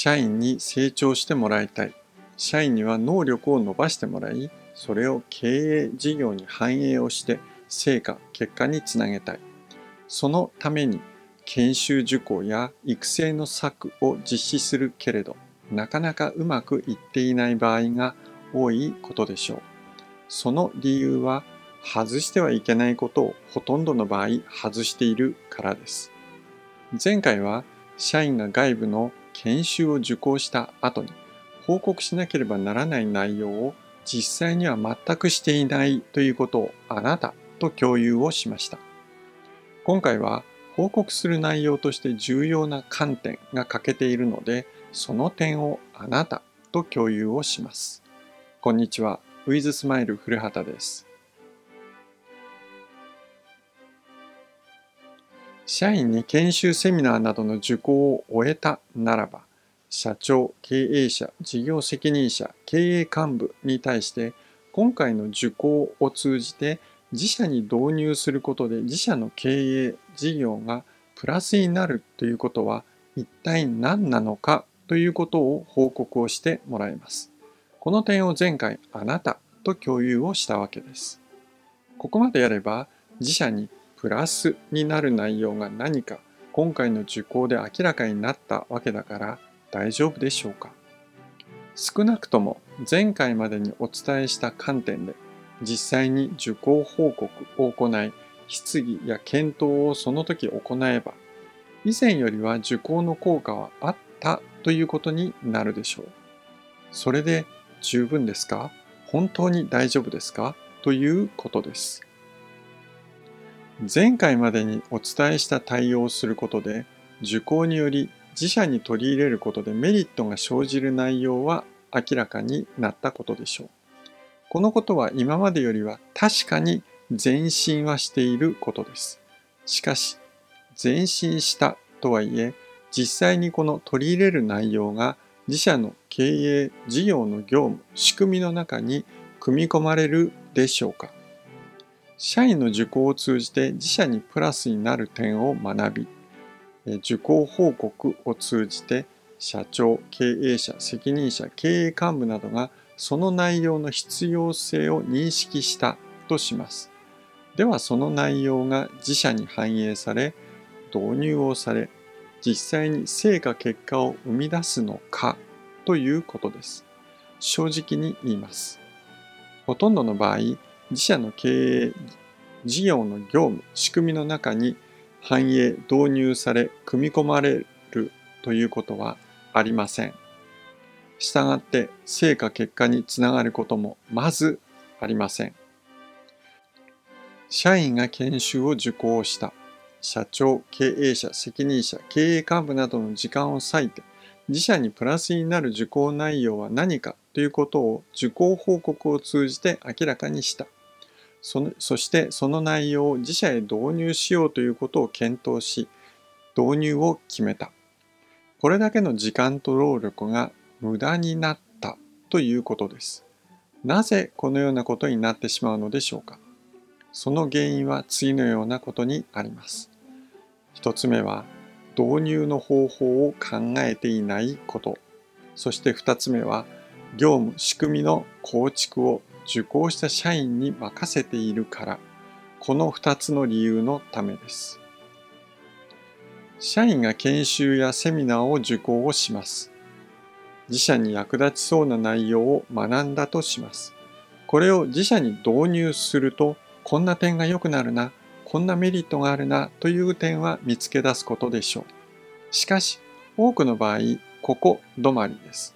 社員に成長してもらいたい。社員には能力を伸ばしてもらい、それを経営事業に反映をして成果、結果につなげたい。そのために研修受講や育成の策を実施するけれど、なかなかうまくいっていない場合が多いことでしょう。その理由は、外してはいけないことをほとんどの場合外しているからです。前回は社員が外部の研修を受講した後に報告しなければならない内容を実際には全くしていないということをあなたと共有をしました。今回は報告する内容として重要な観点が欠けているので、その点をあなたと共有をします。こんにちは。ウィズスマイル古畑です。社員に研修セミナーなどの受講を終えたならば、社長、経営者、事業責任者、経営幹部に対して今回の受講を通じて自社に導入することで自社の経営事業がプラスになるということは一体何なのかということを報告をしてもらいます。この点を前回あなたと共有をしたわけです。ここまでやれば自社にプラスになる内容が何か今回の受講で明らかになったわけだから大丈夫でしょうか？少なくとも前回までにお伝えした観点で実際に受講報告を行い質疑や検討をその時行えば以前よりは受講の効果はあったということになるでしょう。それで十分ですか？本当に大丈夫ですか？ということです。前回までにお伝えした対応をすることで受講により自社に取り入れることでメリットが生じる内容は明らかになったことでしょう。このことは今までよりは確かに前進はしていることです。しかし、前進したとはいえ、実際にこの取り入れる内容が自社の経営、事業の業務、仕組みの中に組み込まれるでしょうか社員の受講を通じて自社にプラスになる点を学び、受講報告を通じて社長、経営者、責任者、経営幹部などがその内容の必要性を認識したとします。ではその内容が自社に反映され導入をされ実際に成果結果を生み出すのかということです。正直に言います。ほとんどの場合自社の経営事業の業務仕組みの中に反映導入され組み込まれるということはありません。したがって成果結果につながることもまずありません。社員が研修を受講した社長、経営者、責任者、経営幹部などの時間を割いて自社にプラスになる受講内容は何かということを受講報告を通じて明らかにした。そのそしてその内容を自社へ導入しようということを検討し導入を決めた。これだけの時間と労力が無駄になったということです。なぜこのようなことになってしまうのでしょうかその原因は次のようなことにあります。一つ目は導入の方法を考えていないこと。そして二つ目は業務仕組みの構築を受講した社員に任せているから、この二つの理由のためです。社員が研修やセミナーを受講をします。自社に役立ちそうな内容を学んだとします。これを自社に導入すると、こんな点が良くなるな、こんなメリットがあるなという点は見つけ出すことでしょう。しかし、多くの場合、ここ止まりです。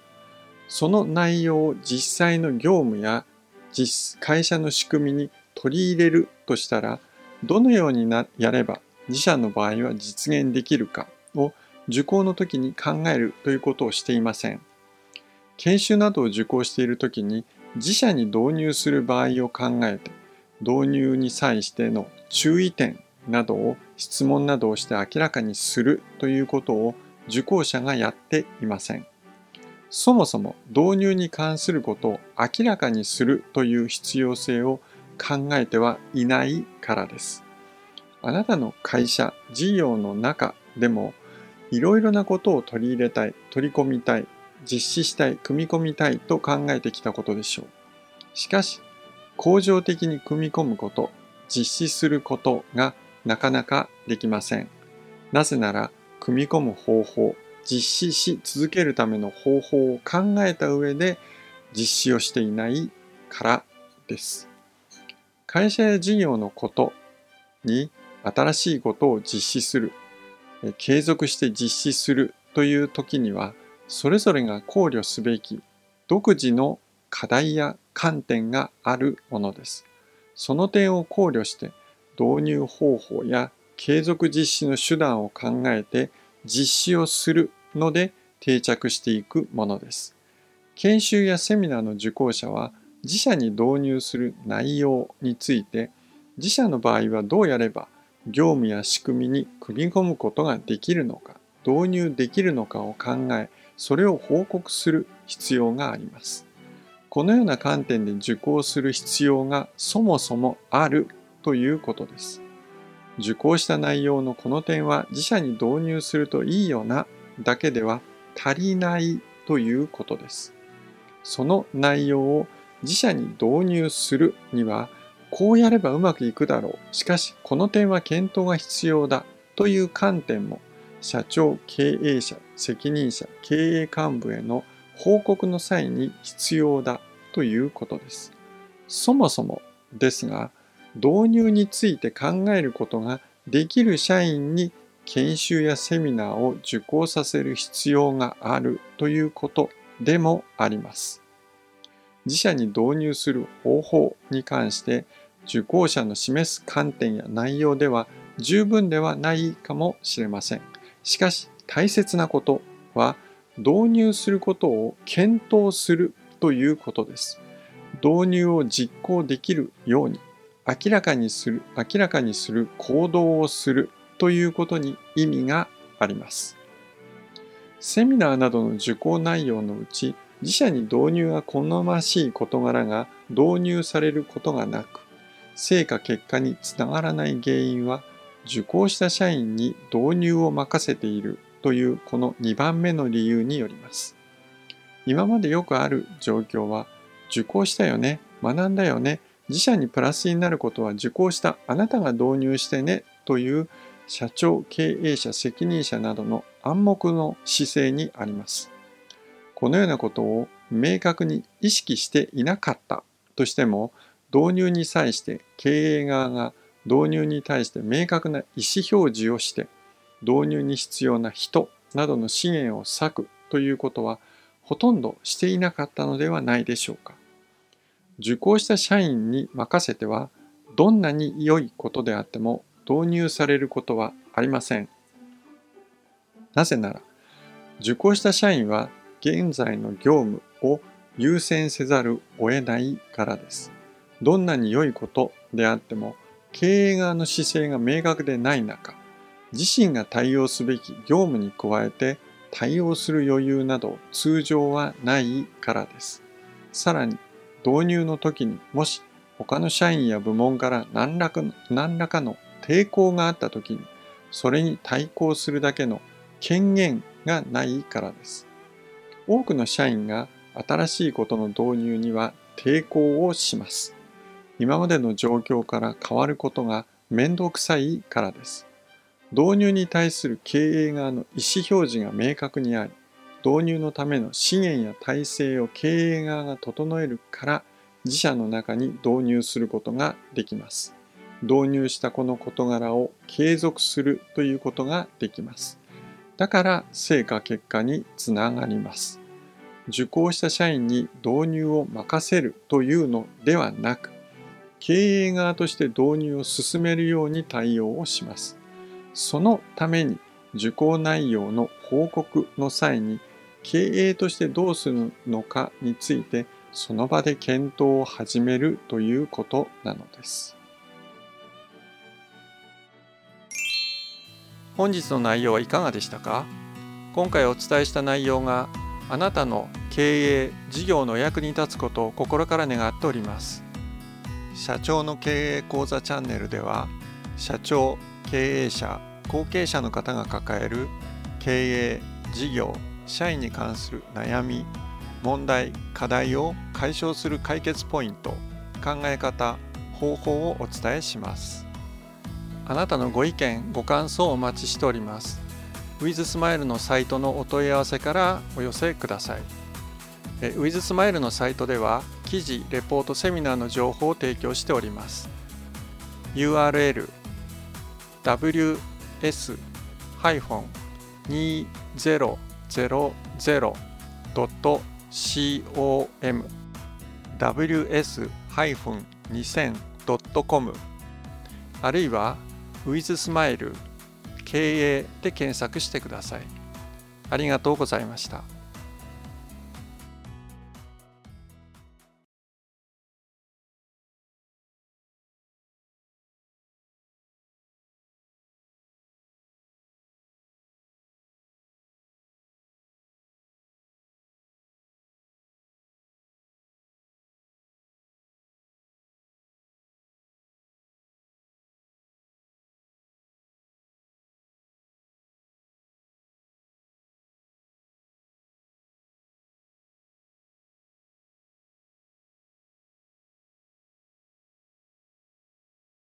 その内容を実際の業務や実会社の仕組みに取り入れるとしたら、どのようになやれば自社の場合は実現できるかを受講の時に考えるということをしていません。研修などを受講している時に自社に導入する場合を考えて導入に際しての注意点などを質問などをして明らかにするということを受講者がやっていません。そもそも導入に関することを明らかにするという必要性を考えてはいないからです。あなたの会社、事業の中でもいろいろなことを取り入れたい、取り込みたい、実施したい、組み込みたいと考えてきたことでしょう。しかし、恒常的に組み込むこと、実施することがなかなかできません。なぜなら、組み込む方法、実施し続けるための方法を考えた上で実施をしていないからです。会社や事業のことに新しいことを実施する、継続して実施するという時には、それぞれが考慮すべき独自の課題や観点があるものです。その点を考慮して導入方法や継続実施の手段を考えて実施をするので定着していくものです。研修やセミナーの受講者は自社に導入する内容について自社の場合はどうやれば業務や仕組みに組み込むことができるのか導入できるのかを考えそれを報告する必要があります。このような観点で受講する必要がそもそもあるということです。受講した内容のこの点は自社に導入するといいよなだけでは足りないということです。その内容を自社に導入するにはこうやればうまくいくだろう。しかしこの点は検討が必要だという観点も社長、経営者、責任者、経営幹部への報告の際に必要だということです。そもそもですが、導入について考えることができる社員に研修やセミナーを受講させる必要があるということでもあります。自社に導入する方法に関して受講者の示す観点や内容では十分ではないかもしれません。しかし大切なことは導入することを検討するということです。導入を実行できるように明らかにする、明らかにする行動をするということに意味があります。セミナーなどの受講内容のうち、自社に導入が好ましい事柄が導入されることがなく、成果結果につながらない原因は、受講した社員に導入を任せているというこの2番目の理由によります。今までよくある状況は、受講したよね、学んだよね、自社にプラスになることは受講したあなたが導入してねという社長、経営者、責任者などの暗黙の姿勢にあります。このようなことを明確に意識していなかったとしても、導入に際して経営側が導入に対して明確な意思表示をして、導入に必要な人などの資源を割くということはほとんどしていなかったのではないでしょうか。受講した社員に任せてはどんなに良いことであっても導入されることはありません。なぜなら受講した社員は現在の業務を優先せざるを得ないからです。どんなに良いことであっても経営側の姿勢が明確でない中自身が対応すべき業務に加えて対応する余裕など通常はないからです。さらに導入の時にもし他の社員や部門から何らかの何らかの抵抗があった時にそれに対抗するだけの権限がないからです。多くの社員が新しいことの導入には抵抗をします。今までの状況から変わることが面倒くさいからです。導入に対する経営側の意思表示が明確にあり、導入のための資源や体制を経営側が整えるから自社の中に導入することができます。導入したこの事柄を継続するということができます。だから成果結果につながります。受講した社員に導入を任せるというのではなく、経営側として導入を進めるように対応をします。そのために受講内容の報告の際に経営としてどうするのかについてその場で検討を始めるということなのです。本日の内容はいかがでしたか？今回お伝えした内容があなたの経営事業の役に立つことを心から願っております社長の経営講座チャンネルでは社長経営者後継者の方が抱える経営事業社員に関する悩み問題課題を解消する解決ポイント考え方方法をお伝えします。あなたのご意見ご感想をお待ちしております。ウィズスマイルのサイトのお問い合わせからお寄せください。ウィズスマイルのサイトでは記事レポートセミナーの情報を提供しております。URL ws-2000.com ws-2000.com あるいは WithSmile 経営で検索してください。ありがとうございました。